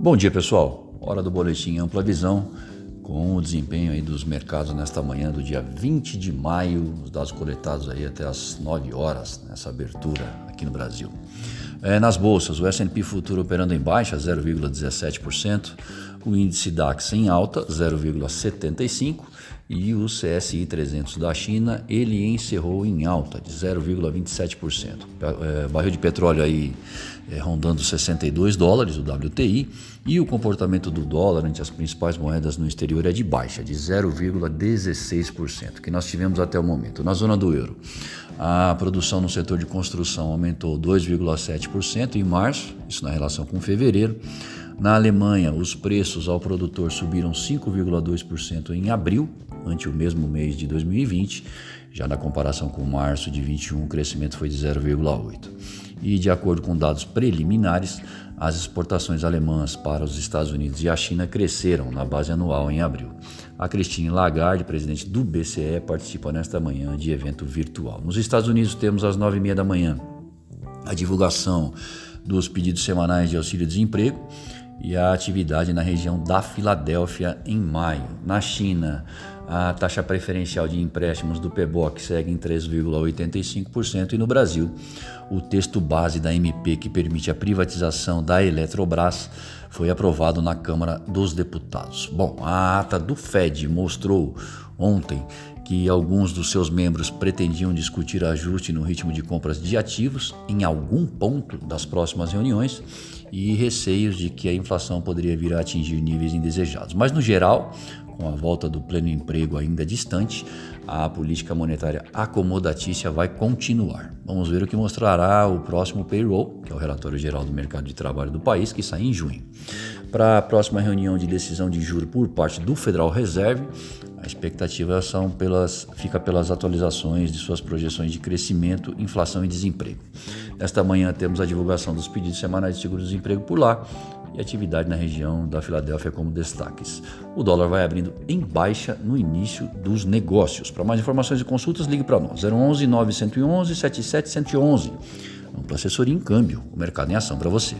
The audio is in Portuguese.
Bom dia, pessoal. Hora do boletim Ampla Visão com o desempenho aí dos mercados nesta manhã do dia 20 de maio, os dados coletados aí até as 9 horas nessa abertura aqui no Brasil. É, nas bolsas, o S&P futuro operando em baixa, 0,17%, o índice DAX em alta, 0,75%, e o CSI 300 da China, ele encerrou em alta, de 0,27%. É, barril de petróleo aí é, rondando 62 dólares, o WTI, e o comportamento do dólar ante as principais moedas no exterior é de baixa, de 0,16%, que nós tivemos até o momento. Na zona do euro, a produção no setor de construção aumentou 2,7% em março, isso na relação com fevereiro. Na Alemanha, os preços ao produtor subiram 5,2% em abril, ante o mesmo mês de 2020. Já na comparação com março de 21, o crescimento foi de 0,8%. E de acordo com dados preliminares, as exportações alemãs para os Estados Unidos e a China cresceram na base anual em abril. A Christine Lagarde, presidente do BCE, participa nesta manhã de evento virtual. Nos Estados Unidos temos às 9h30 da manhã a divulgação dos pedidos semanais de auxílio-desemprego e a atividade na região da Filadélfia em maio. Na China, a taxa preferencial de empréstimos do PBOC segue em 3,85% e no Brasil, o texto base da MP que permite a privatização da Eletrobras foi aprovado na Câmara dos Deputados. Bom, a ata do Fed mostrou ontem que alguns dos seus membros pretendiam discutir ajuste no ritmo de compras de ativos em algum ponto das próximas reuniões e receios de que a inflação poderia vir a atingir níveis indesejados. Mas, no geral, com a volta do pleno emprego ainda distante, a política monetária acomodatícia vai continuar. Vamos ver o que mostrará o próximo payroll, que é o relatório geral do mercado de trabalho do país, que sai em junho. Para a próxima reunião de decisão de juro por parte do Federal Reserve, a expectativa são pelas, fica pelas atualizações de suas projeções de crescimento, inflação e desemprego. Nesta manhã temos a divulgação dos pedidos semanais de seguro-desemprego por lá, e atividade na região da Filadélfia como destaques. O dólar vai abrindo em baixa no início dos negócios. Para mais informações e consultas, ligue para nós 011 911 7711. Ampla assessoria em câmbio, o mercado em ação para você.